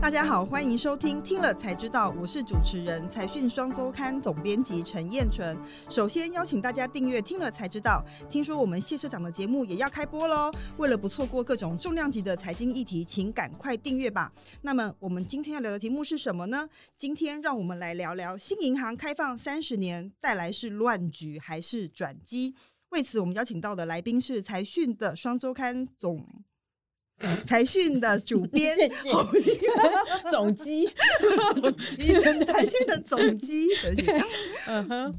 大家好，欢迎收听《听了才知道》，我是主持人财讯双周刊总编辑陈燕纯。首先邀请大家订阅《听了才知道》，听说我们谢社长的节目也要开播喽。为了不错过各种重量级的财经议题，请赶快订阅吧。那么我们今天要聊的题目是什么呢？今天让我们来聊聊新银行开放三十年带来是乱局还是转机？为此，我们邀请到的来宾是财讯的双周刊总。财讯的主 编，总机，总机，财讯的总机，嗯哼。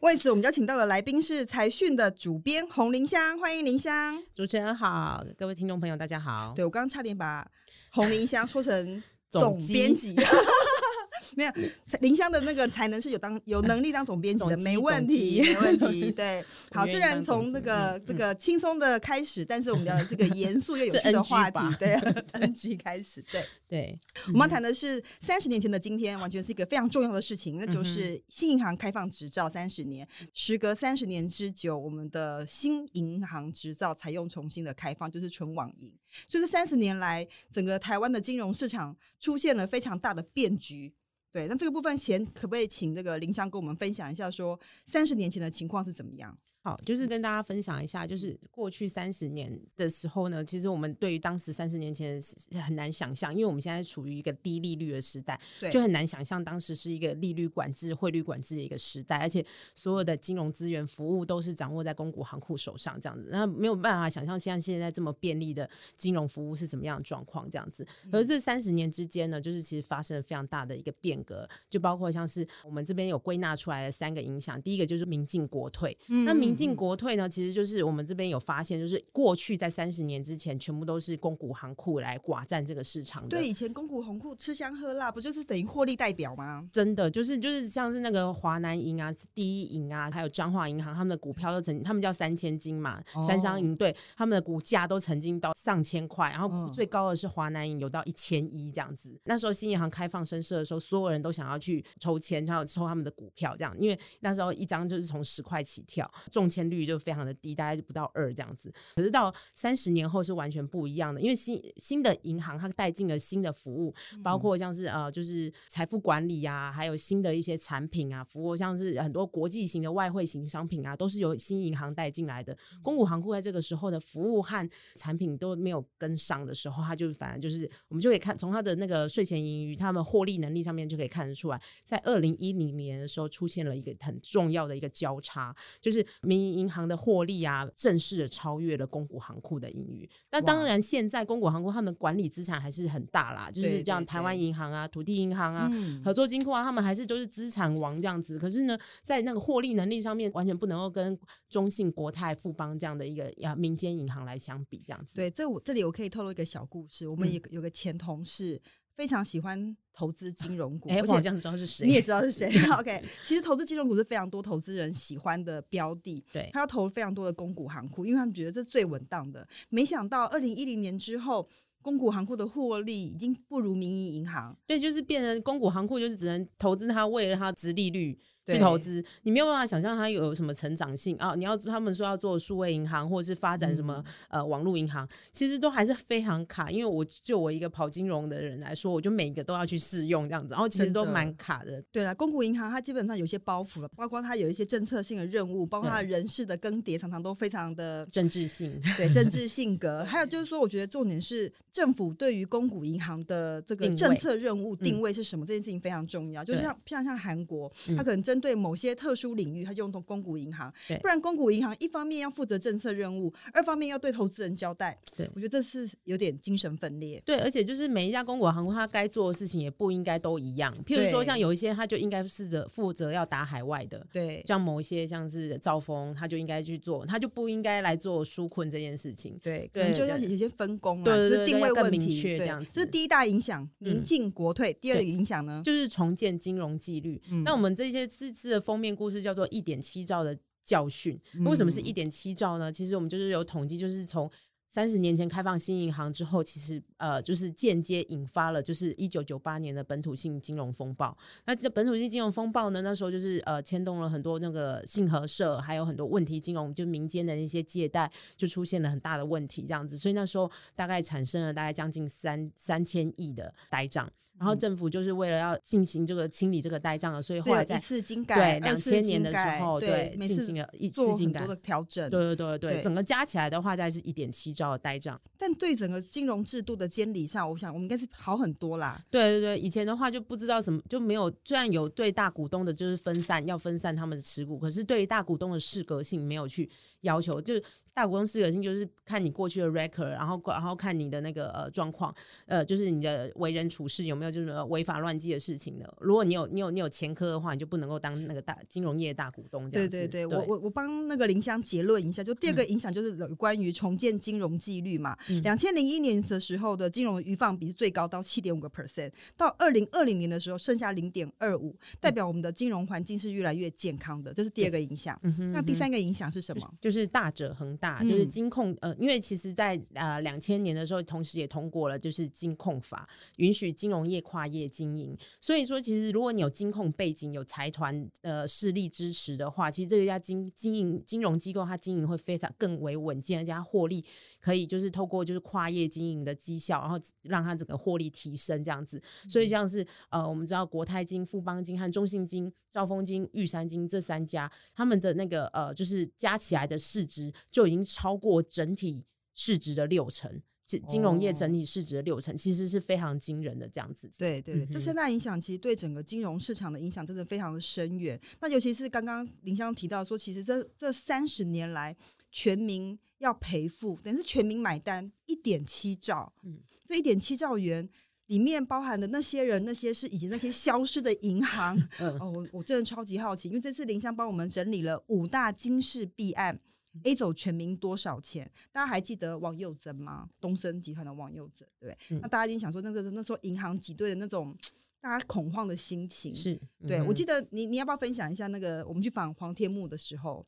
为此，我们邀请到的来宾是财讯的主编洪林香，欢迎林香。主持人好，各位听众朋友，大家好。对我刚刚差点把洪林香说成总编辑。没有林香的那个才能是有当有能力当总编辑的，没问题，没问题。对，好，虽然从那个这个轻松的开始，但是我们聊的这个严肃又有趣的 话题，对，NG 开始，对对。我们要谈的是三十年前的今天，完全是一个非常重要的事情，那就是新银行开放执照三十年，时隔三十年之久，我们的新银行执照采用重新的开放，就是纯网银。所以这三十年来，整个台湾的金融市场出现了非常大的变局。对，那这个部分先可不可以请这个林香跟我们分享一下，说三十年前的情况是怎么样？好，就是跟大家分享一下，就是过去三十年的时候呢，其实我们对于当时三十年前很难想象，因为我们现在处于一个低利率的时代，就很难想象当时是一个利率管制、汇率管制的一个时代，而且所有的金融资源服务都是掌握在公股行库手上这样子，那没有办法想象像现在这么便利的金融服务是怎么样的状况这样子。而这三十年之间呢，就是其实发生了非常大的一个变革，就包括像是我们这边有归纳出来的三个影响，第一个就是民进国退，那民进国退呢，其实就是我们这边有发现，就是过去在三十年之前，全部都是公股行库来寡占这个市场的。对，以前公股行库吃香喝辣，不就是等于获利代表吗？真的，就是就是像是那个华南银啊、第一银啊，还有彰化银行，他们的股票都曾，他们叫三千金嘛，三商银对，他们的股价都曾经到上千块，然后最高的是华南银有到一千一这样子。那时候新银行开放申设的时候，所有人都想要去抽签，然后抽他们的股票，这样，因为那时候一张就是从十块起跳，中签率。就非常的低，大概就不到二这样子。可是到三十年后是完全不一样的，因为新新的银行它带进了新的服务，包括像是呃就是财富管理啊，还有新的一些产品啊服务，像是很多国际型的外汇型商品啊，都是由新银行带进来的。公股行库在这个时候的服务和产品都没有跟上的时候，它就反而就是我们就可以看从它的那个税前盈余、他们获利能力上面就可以看得出来，在二零一零年的时候出现了一个很重要的一个交叉，就是民营银行的获利啊，正式的超越了公股行库的盈余。那当然，现在公股行库他们管理资产还是很大啦，就是这样，台湾银行啊、土地银行啊、合作金库啊，他们还是都是资产王这样子。可是呢，在那个获利能力上面，完全不能够跟中信、国泰、富邦这样的一个呀民间银行来相比，这样子。对，这我这里我可以透露一个小故事，我们有有个前同事。非常喜欢投资金融股，而且这样知道是谁，你也知道是谁。OK，其实投资金融股是非常多投资人喜欢的标的，对，他要投非常多的公股行库，因为他们觉得这是最稳当的。没想到二零一零年之后，公股行库的获利已经不如民营银行，对，就是变成公股行库就是只能投资它为了它殖利率。去投资，你没有办法想象它有什么成长性啊！你要他们说要做数位银行，或者是发展什么呃网络银行，其实都还是非常卡。因为我就我一个跑金融的人来说，我就每一个都要去试用这样子，然后其实都蛮卡的。对了，公股银行它基本上有些包袱了，包括它有一些政策性的任务，包括它人事的更迭，常常都非常的政治性，对政治性格。还有就是说，我觉得重点是政府对于公股银行的这个政策任务定位是什么，这件事情非常重要。就像像像韩国，它可能针对某些特殊领域，它就用公股银行，不然公股银行一方面要负责政策任务，二方面要对投资人交代。对我觉得这是有点精神分裂。对，而且就是每一家公股行，它该做的事情也不应该都一样。譬如说，像有一些，他就应该试着负责要打海外的。对，像某一些像是兆丰，他就应该去做，他就不应该来做纾困这件事情。对，对，就要有些分工啊，就是定位问题。这样子，这是第一大影响，民进国退。第二个影响呢，就是重建金融纪律。那我们这些字字的封面故事叫做一点七兆的教训。为什么是一点七兆呢？其实我们就是有统计，就是从三十年前开放新银行之后，其实呃，就是间接引发了就是一九九八年的本土性金融风暴。那这本土性金融风暴呢，那时候就是呃牵动了很多那个信合社，还有很多问题金融，就民间的那些借贷就出现了很大的问题，这样子。所以那时候大概产生了大概将近三三千亿的呆账。然后政府就是为了要进行这个清理这个呆账了，所以后来在一次精改，对两千年的时候，对进行了一次精改的调整，对对对对，整个加起来的话，大概是一点七兆的呆账。但对整个金融制度的监理上，我想我们应该是好很多啦。对对对，以前的话就不知道什么，就没有虽然有对大股东的就是分散，要分散他们的持股，可是对于大股东的适格性没有去要求，就。大股东适格性就是看你过去的 record，然后然后看你的那个呃状况，呃，就是你的为人处事有没有就是违法乱纪的事情的。如果你有你有你有前科的话，你就不能够当那个大金融业大股东这样。对对对，我我我帮那个林香结论一下，就第二个影响就是有关于重建金融纪律嘛。两千零一年的时候的金融余放比是最高到七点五个 percent，到二零二零年的时候剩下零点二五，代表我们的金融环境是越来越健康的，这是第二个影响。那第三个影响是什么？就是大者恒大。就是金控呃，因为其实，在呃两千年的时候，同时也通过了就是金控法，允许金融业跨业经营。所以说，其实如果你有金控背景、有财团呃势力支持的话，其实这家经经营金融机构它经营会非常更为稳健，而且获利可以就是透过就是跨业经营的绩效，然后让它整个获利提升这样子。所以像是呃，我们知道国泰金、富邦金和中信金、兆丰金、玉山金这三家，他们的那个呃，就是加起来的市值就已经。超过整体市值的六成，金金融业整体市值的六成，其实是非常惊人的这样子。对对，这三大影响其实对整个金融市场的影响真的非常的深远。那尤其是刚刚林香提到说，其实这这三十年来，全民要赔付，等于是全民买单一点七兆。嗯，这一点七兆元里面包含的那些人，那些是以及那些消失的银行。嗯哦，我我真的超级好奇，因为这次林香帮我们整理了五大金市弊案。A 走全民多少钱？大家还记得王佑珍吗？东森集团的王佑珍，对那大家一定想说，那个那时候银行挤兑的那种大家恐慌的心情，是对。我记得你你要不要分享一下那个我们去访黄天木的时候，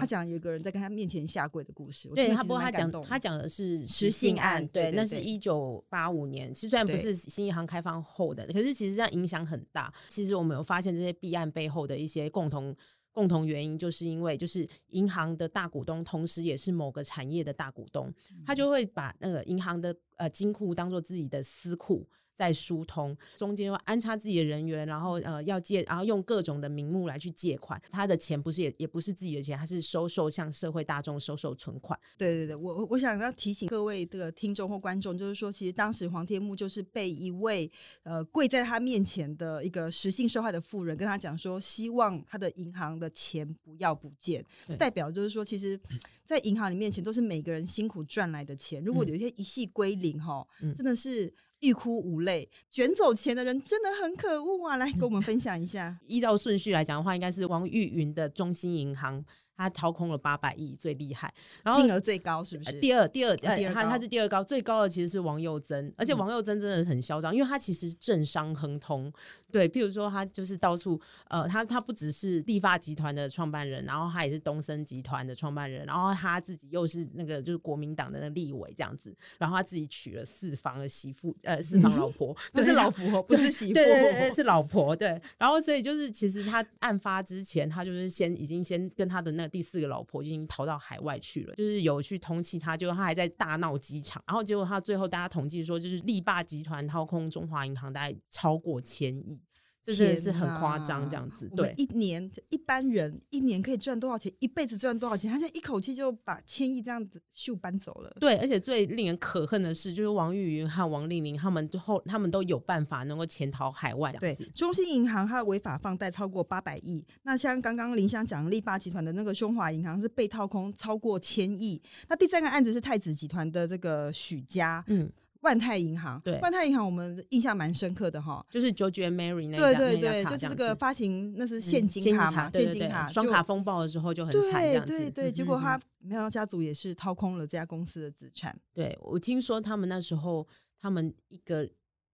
他讲有个人在跟他面前下跪的故事。对他，不过他讲他讲的是失信案，对，那是一九八五年，其实虽然不是新银行开放后的，可是其实这样影响很大。其实我们有发现这些弊案背后的一些共同。共同原因就是因为，就是银行的大股东，同时也是某个产业的大股东，他就会把那个银行的呃金库当做自己的私库。在疏通中间，又安插自己的人员，然后呃要借，然后用各种的名目来去借款。他的钱不是也也不是自己的钱，他是收受向社会大众收受存款。对对对，我我我想要提醒各位的听众或观众，就是说，其实当时黄天木就是被一位呃跪在他面前的一个实性受害的妇人跟他讲说，希望他的银行的钱不要不见，代表就是说，其实，在银行里面钱都是每个人辛苦赚来的钱，如果有一天一系归零哈，真的是。欲哭无泪，卷走钱的人真的很可恶啊！来跟我们分享一下。依照顺序来讲的话，应该是王玉云的中心银行。他掏空了八百亿，最厉害，然后金额最高是不是？第二，第二，呃，他他是第二高，最高的其实是王佑珍，而且王佑珍真的很嚣张，因为他其实政商亨通，对，譬如说他就是到处，呃，他他不只是立发集团的创办人，然后他也是东森集团的创办人，然后他自己又是那个就是国民党的那立委这样子，然后他自己娶了四房的媳妇，呃，四房老婆，不是老婆，不是媳妇，对对对，是老婆，对，然后所以就是其实他案发之前，他就是先已经先跟他的那。第四个老婆已经逃到海外去了，就是有去通缉他，就他还在大闹机场，然后结果他最后大家统计说，就是力霸集团掏空中华银行，大概超过千亿。这真的是很夸张，这样子。对，一年一般人一年可以赚多少钱？一辈子赚多少钱？他现在一口气就把千亿这样子秀搬走了。对，而且最令人可恨的是，就是王玉云和王丽玲他们后，他们都有办法能够潜逃海外。对，中信银行它违法放贷超过八百亿。那像刚刚林香讲，力霸集团的那个中华银行是被掏空超过千亿。那第三个案子是太子集团的这个许家，嗯。万泰银行，对，万泰银行我们印象蛮深刻的哈，就是 George and Mary 那对对对，就是这个发行那是现金卡嘛，现金卡双卡风暴的时候就很惨，对对对，结果他没想到家族也是掏空了这家公司的资产。对我听说他们那时候，他们一个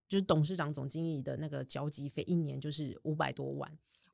就是董事长、总经理的那个交集费一年就是五百多万。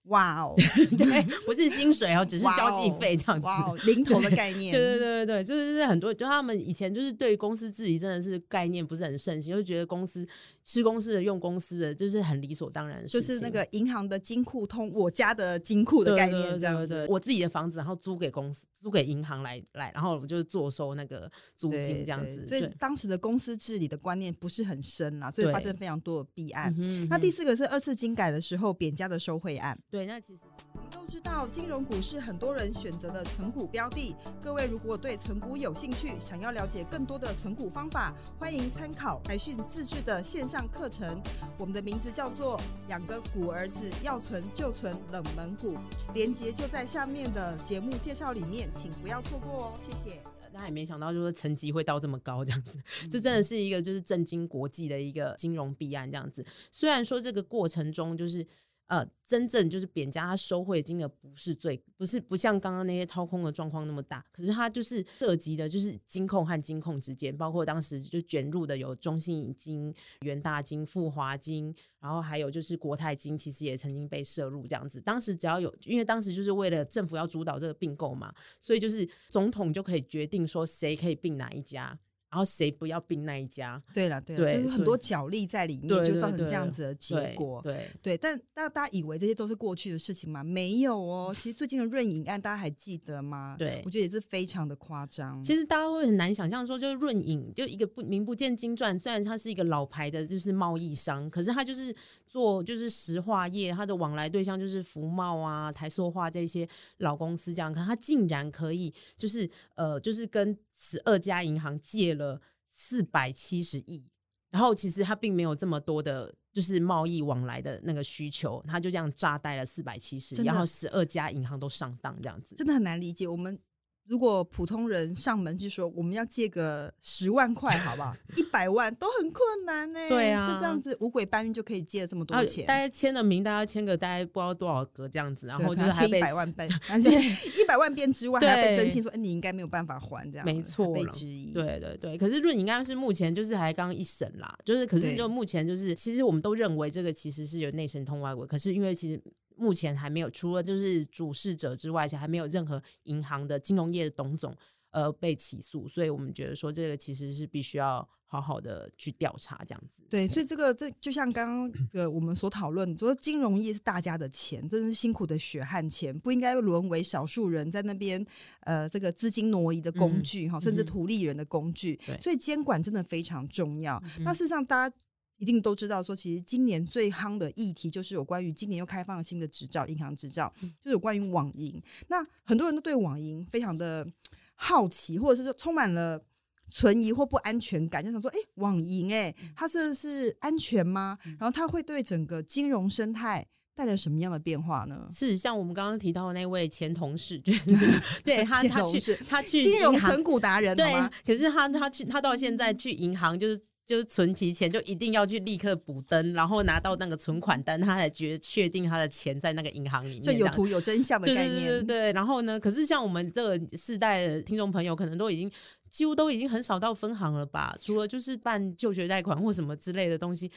哇哦，对，不是薪水哦，只是交际费这样子。哇哦，零头的概念。对对对对对，就是很多，就他们以前就是对于公司治理真的是概念不是很盛行，就觉得公司吃公司的用公司的，就是很理所当然的事情。就是那个银行的金库通我家的金库的概念，这样子。我自己的房子，然后租给公司，租给银行来来，然后我就坐收那个租金这样子。所以当时的公司治理的观念不是很深啦，所以发生非常多的弊案。那第四个是二次金改的时候扁家的收贿案。对，那其实。我们都知道，金融股是很多人选择的存股标的。各位如果对存股有兴趣，想要了解更多的存股方法，欢迎参考台讯自制的线上课程。我们的名字叫做“养个股儿子，要存就存冷门股”，连接就在下面的节目介绍里面，请不要错过哦。谢谢。大家也没想到，就是层级会到这么高，这样子，这真的是一个就是震惊国际的一个金融弊案，这样子。虽然说这个过程中就是。呃，真正就是扁家，他收贿金额不是最，不是不像刚刚那些掏空的状况那么大，可是他就是涉及的，就是金控和金控之间，包括当时就卷入的有中信金、元大金、富华金，然后还有就是国泰金，其实也曾经被涉入这样子。当时只要有，因为当时就是为了政府要主导这个并购嘛，所以就是总统就可以决定说谁可以并哪一家。然后谁不要并那一家？对了，对了，就是很多角力在里面，就造成这样子的结果。对对，但但大家以为这些都是过去的事情吗？没有哦，其实最近的润影案大家还记得吗？对，我觉得也是非常的夸张。其实大家会很难想象，说就是润影就一个不名不见经传，虽然它是一个老牌的，就是贸易商，可是它就是做就是石化业，它的往来对象就是福茂啊、台塑化这些老公司这样，可它竟然可以就是呃，就是跟十二家银行借。了四百七十亿，然后其实他并没有这么多的，就是贸易往来的那个需求，他就这样炸贷了四百七十亿，然后十二家银行都上当，这样子真的很难理解。我们。如果普通人上门去说我们要借个十万块，好不好？一百万都很困难呢。对啊，就这样子五鬼搬运就可以借这么多钱。大家签了名，大家签个大概不知道多少个这样子，然后就是还一百万被，而且一百万变之外还要被征信说，哎，你应该没有办法还这样。没错，被质疑。对对对，可是润应该是目前就是还刚一审啦，就是可是就目前就是其实我们都认为这个其实是有内神通外鬼，可是因为其实。目前还没有，除了就是主事者之外，而且还没有任何银行的金融业的董总呃被起诉，所以我们觉得说这个其实是必须要好好的去调查这样子。对，所以这个这就像刚刚呃我们所讨论，说金融业是大家的钱，真是辛苦的血汗钱，不应该沦为少数人在那边呃这个资金挪移的工具哈，甚至图利人的工具。所以监管真的非常重要。那事实上大家。一定都知道，说其实今年最夯的议题就是有关于今年又开放了新的执照，银行执照，就是有关于网银。那很多人都对网银非常的好奇，或者是说充满了存疑或不安全感，就想说：哎，网银，哎，它是是安全吗？然后它会对整个金融生态带来什么样的变化呢？是像我们刚刚提到的那位前同事，就是 对他他去他去金融存股达人，对，可是他他去他到现在去银行就是。就是存提前就一定要去立刻补登，然后拿到那个存款单，他才觉确定他的钱在那个银行里面。这有图有真相的概念。对对对对。然后呢？可是像我们这个世代的听众朋友，可能都已经。几乎都已经很少到分行了吧？除了就是办就学贷款或什么之类的东西，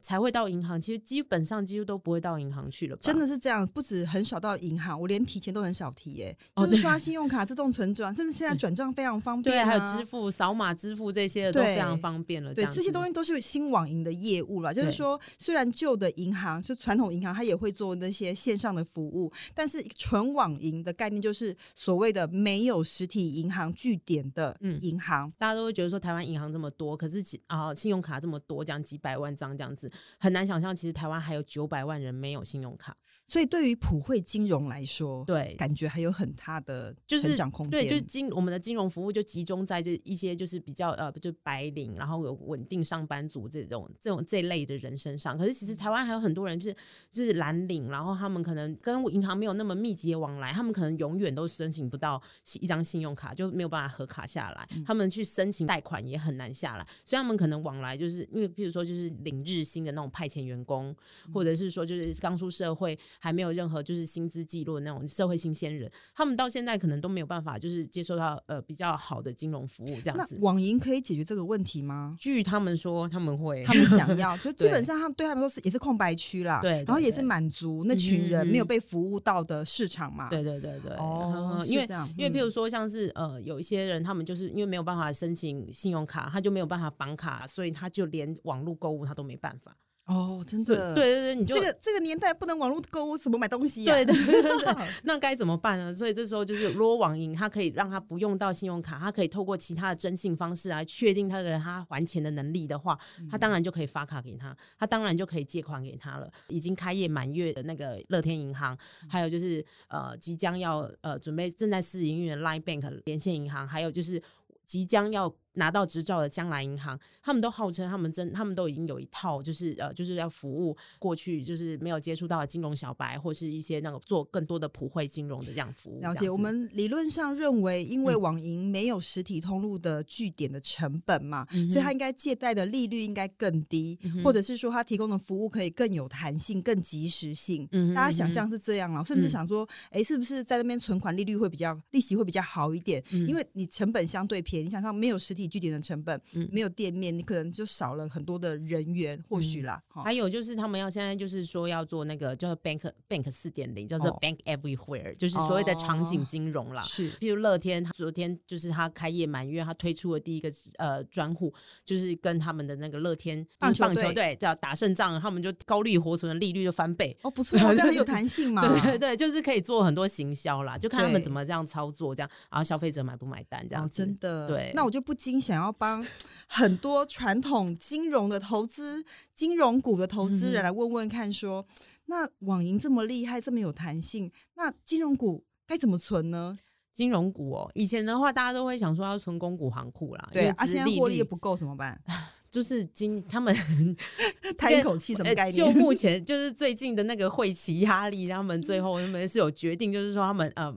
才会到银行。其实基本上几乎都不会到银行去了。真的是这样，不止很少到银行，我连提钱都很少提。哎，就是刷信用卡自动存转，甚至现在转账非常方便。对，还有支付、扫码支付这些都非常方便了。对，这些东西都是新网银的业务了。就是说，虽然旧的银行就传统银行，它也会做那些线上的服务，但是纯网银的概念就是所谓的没有实体银行据点的银行。大家都会觉得说台湾银行这么多，可是其啊信用卡这么多，讲几百万张这样子，很难想象其实台湾还有九百万人没有信用卡。所以对于普惠金融来说，对感觉还有很大的成长空间。对，就是金我们的金融服务就集中在这一些就是比较呃，就白领，然后有稳定上班族这种这种这类的人身上。可是其实台湾还有很多人是就是蓝领，然后他们可能跟银行没有那么密集的往来，他们可能永远都申请不到一张信用卡，就没有办法核卡下来，他们去申请贷款也很难下来，所以他们可能往来就是因为，譬如说就是领日薪的那种派遣员工，或者是说就是刚出社会还没有任何就是薪资记录的那种社会新鲜人，他们到现在可能都没有办法就是接受到呃比较好的金融服务这样子。网银可以解决这个问题吗？据他们说他们会，他们想要，就基本上他们对他们都是也是空白区啦，对，然后也是满足那群人没有被服务到的市场嘛。对对对对，哦，因为这样，因为譬如说像是呃有一些人，他们就是因为没有办法申请信用卡，他就没有办法绑卡，所以他就连网络购物他都没办法。哦，真的，对对对，你就这个这个年代不能网络购物，怎么买东西呀？对对对 那该怎么办呢？所以这时候就是，如果网银它可以让他不用到信用卡，他可以透过其他的征信方式来确定他的人他还钱的能力的话，他当然就可以发卡给他，他当然就可以借款给他了。已经开业满月的那个乐天银行，还有就是呃即将要呃准备正在试营运的 Line Bank 连线银行，还有就是即将要。拿到执照的将来银行，他们都号称他们真，他们都已经有一套，就是呃，就是要服务过去就是没有接触到的金融小白，或是一些那个做更多的普惠金融的这样服务。了解，我们理论上认为，因为网银没有实体通路的据点的成本嘛，所以它应该借贷的利率应该更低，或者是说它提供的服务可以更有弹性、更及时性。大家想象是这样啊，甚至想说，哎，是不是在那边存款利率会比较利息会比较好一点？因为你成本相对便宜，你想象没有实体据点的成本，没有店面，你可能就少了很多的人员，或许啦。还有就是他们要现在就是说要做那个叫做 bank bank 四点零，叫做 bank everywhere，就是所谓的场景金融啦。是，譬如乐天，他昨天就是他开业满月，他推出了第一个呃专户，就是跟他们的那个乐天棒球队叫打胜仗，他们就高利活存的利率就翻倍。哦，不错，这样有弹性 嘛？对对对，就是可以做很多行销啦，就看他们怎么这样操作，这样然后消费者买不买单这样。真的，对，那我就不禁想要帮很多传统金融的投资、金融股的投资人来问问看，说那网银这么厉害，这么有弹性，那金融股该怎么存呢？金融股哦，以前的话大家都会想说要存公股行库啦，对啊，现在获利也不够怎么办？就是金他们 叹一口气，什么概念？就目前就是最近的那个会期压力，他们最后他们是有决定，就是说他们呃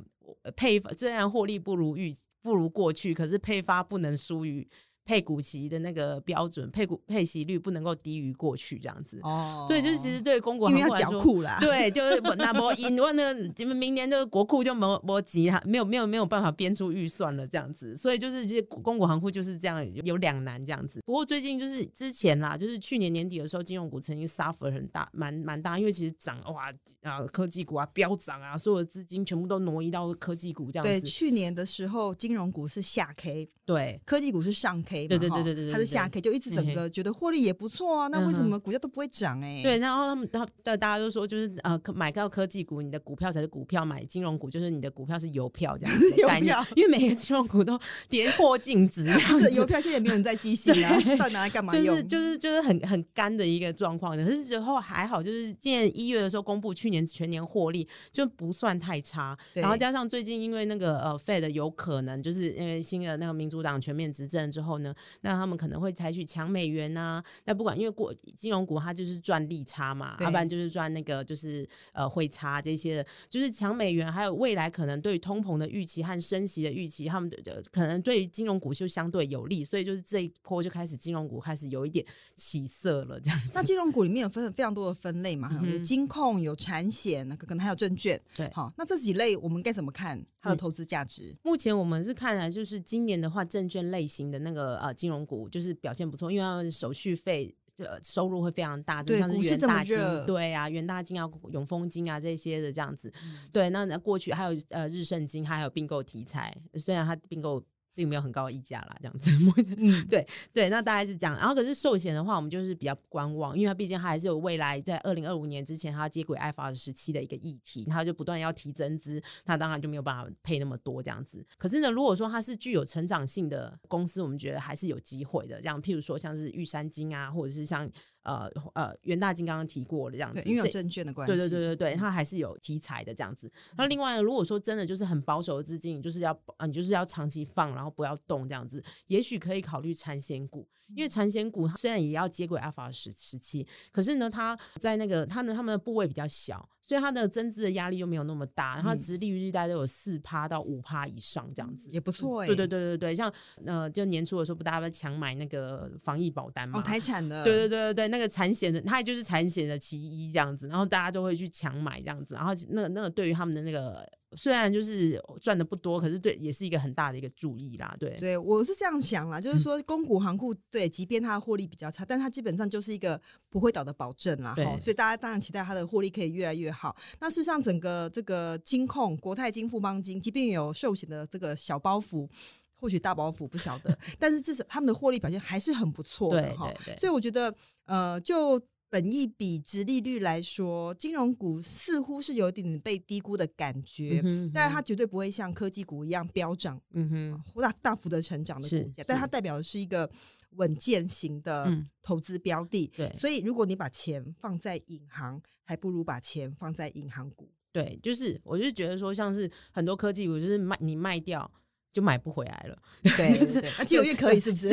配虽然获利不如预不如过去，可是配发不能输于。配股息的那个标准，配股配息率不能够低于过去这样子。哦，对，就是其实对公股行库啦，对，就是那波因为那个你们明年的国库就没没急哈，没有没有没有办法编出预算了这样子，所以就是这些公股行库就是这样有两难这样子。不过最近就是之前啦，就是去年年底的时候，金融股曾经 suffer 很大，蛮蛮大，因为其实涨哇啊科技股啊飙涨啊，所有的资金全部都挪移到科技股这样子。对，去年的时候金融股是下 K，对，科技股是上 K。对对对对对，它是下 K，就一直整个觉得获利也不错啊。那为什么股价都不会涨？哎，对，然后他们，然后大家都说，就是呃，买到科技股，你的股票才是股票；买金融股，就是你的股票是邮票这样子概念。因为每个金融股都跌破净值，邮票现在也没有人在寄信啊，到底拿来干嘛用？就是就是就是很很干的一个状况。可是之后还好，就是今年一月的时候公布去年全年获利就不算太差。然后加上最近因为那个呃 Fed 有可能就是因为新的那个民主党全面执政之后呢。那他们可能会采取抢美元啊，那不管因为过金融股它就是赚利差嘛，要不然就是赚那个就是呃汇差这些的，就是抢美元，还有未来可能对于通膨的预期和升息的预期，他们的可能对于金融股就相对有利，所以就是这一波就开始金融股开始有一点起色了这样。那金融股里面有分非常多的分类嘛，有金控、有产险，可能还有证券。对，好，那这几类我们该怎么看它的投资价值？目前我们是看来就是今年的话，证券类型的那个呃金融股就是表现不错，因为手续费呃收入会非常大，就，像是元大金，对对啊，元大金啊、永丰金啊这些的这样子。对，那那过去还有呃日盛金，还有并购题材，虽然它并购。并没有很高溢价啦，这样子。嗯，对对，那大概是这样。然后可是寿险的话，我们就是比较观望，因为它毕竟它还是有未来在二零二五年之前，它接轨 IFRS 十七的一个议题，它就不断要提增资，它当然就没有办法配那么多这样子。可是呢，如果说它是具有成长性的公司，我们觉得还是有机会的。这样，譬如说像是玉山金啊，或者是像呃呃袁大金刚刚提过的这样子，因为有证券的关系，对对对对对，它还是有题材的这样子。那另外，如果说真的就是很保守的资金，你就是要啊，你就是要长期放，然后不要动这样子，也许可以考虑产险股。因为产险股虽然也要接轨阿法时时期，可是呢，它在那个它的它们的部位比较小，所以它的增资的压力又没有那么大，然后殖利率大概都有四趴到五趴以上这样子，也不错哎。对对对对对，像呃，就年初的时候不大家在抢买那个防疫保单嘛，哦，台产的，对对对对对，那个产险的，它也就是产险的其一这样子，然后大家都会去抢买这样子，然后那个那个对于他们的那个。虽然就是赚的不多，可是对也是一个很大的一个注意啦。对，对我是这样想啦，就是说，公股行库对，即便它的获利比较差，但它基本上就是一个不会倒的保证啦。哈，所以大家当然期待它的获利可以越来越好。那事实上，整个这个金控、国泰金、富邦金，即便有寿险的这个小包袱，或许大包袱不晓得，但是至少他们的获利表现还是很不错的哈。所以我觉得，呃，就。本益比、值利率来说，金融股似乎是有一点被低估的感觉，但是它绝对不会像科技股一样飙涨，嗯哼，大大幅的成长的股价，但它代表的是一个稳健型的投资标的。对，所以如果你把钱放在银行，还不如把钱放在银行股。对，就是我就觉得说，像是很多科技股，就是卖你卖掉。就买不回来了，对，就是金融业可以是不是？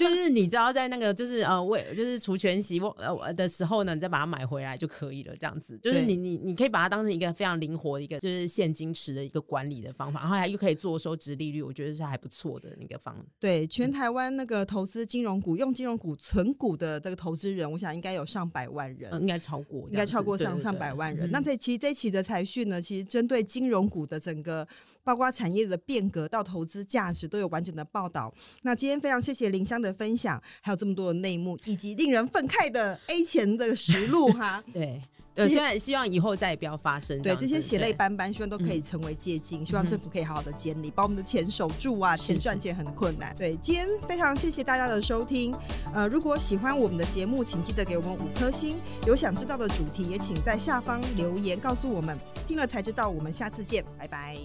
就是你知道在那个就是呃为就是除权息呃的时候呢，你再把它买回来就可以了，这样子，就是你你你可以把它当成一个非常灵活的一个就是现金池的一个管理的方法，然后还又可以做收值利率，我觉得是还不错的那个方。对，全台湾那个投资金融股用金融股存股的这个投资人，我想应该有上百万人，应该超过，应该超过上上百万人。那这其实这期的财讯呢，其实针对金融股的整个包括产业的变革到投资价值都有完整的报道。那今天非常谢谢林香的分享，还有这么多的内幕，以及令人愤慨的 A 钱的实录哈。对。呃，现在希望以后再也不要发生。对，这些血泪斑斑，希望都可以成为借鉴。希望政府可以好好的监理，把我们的钱守住啊！钱赚钱很困难。对，今天非常谢谢大家的收听。呃，如果喜欢我们的节目，请记得给我们五颗星。有想知道的主题，也请在下方留言告诉我们。听了才知道，我们下次见，拜拜。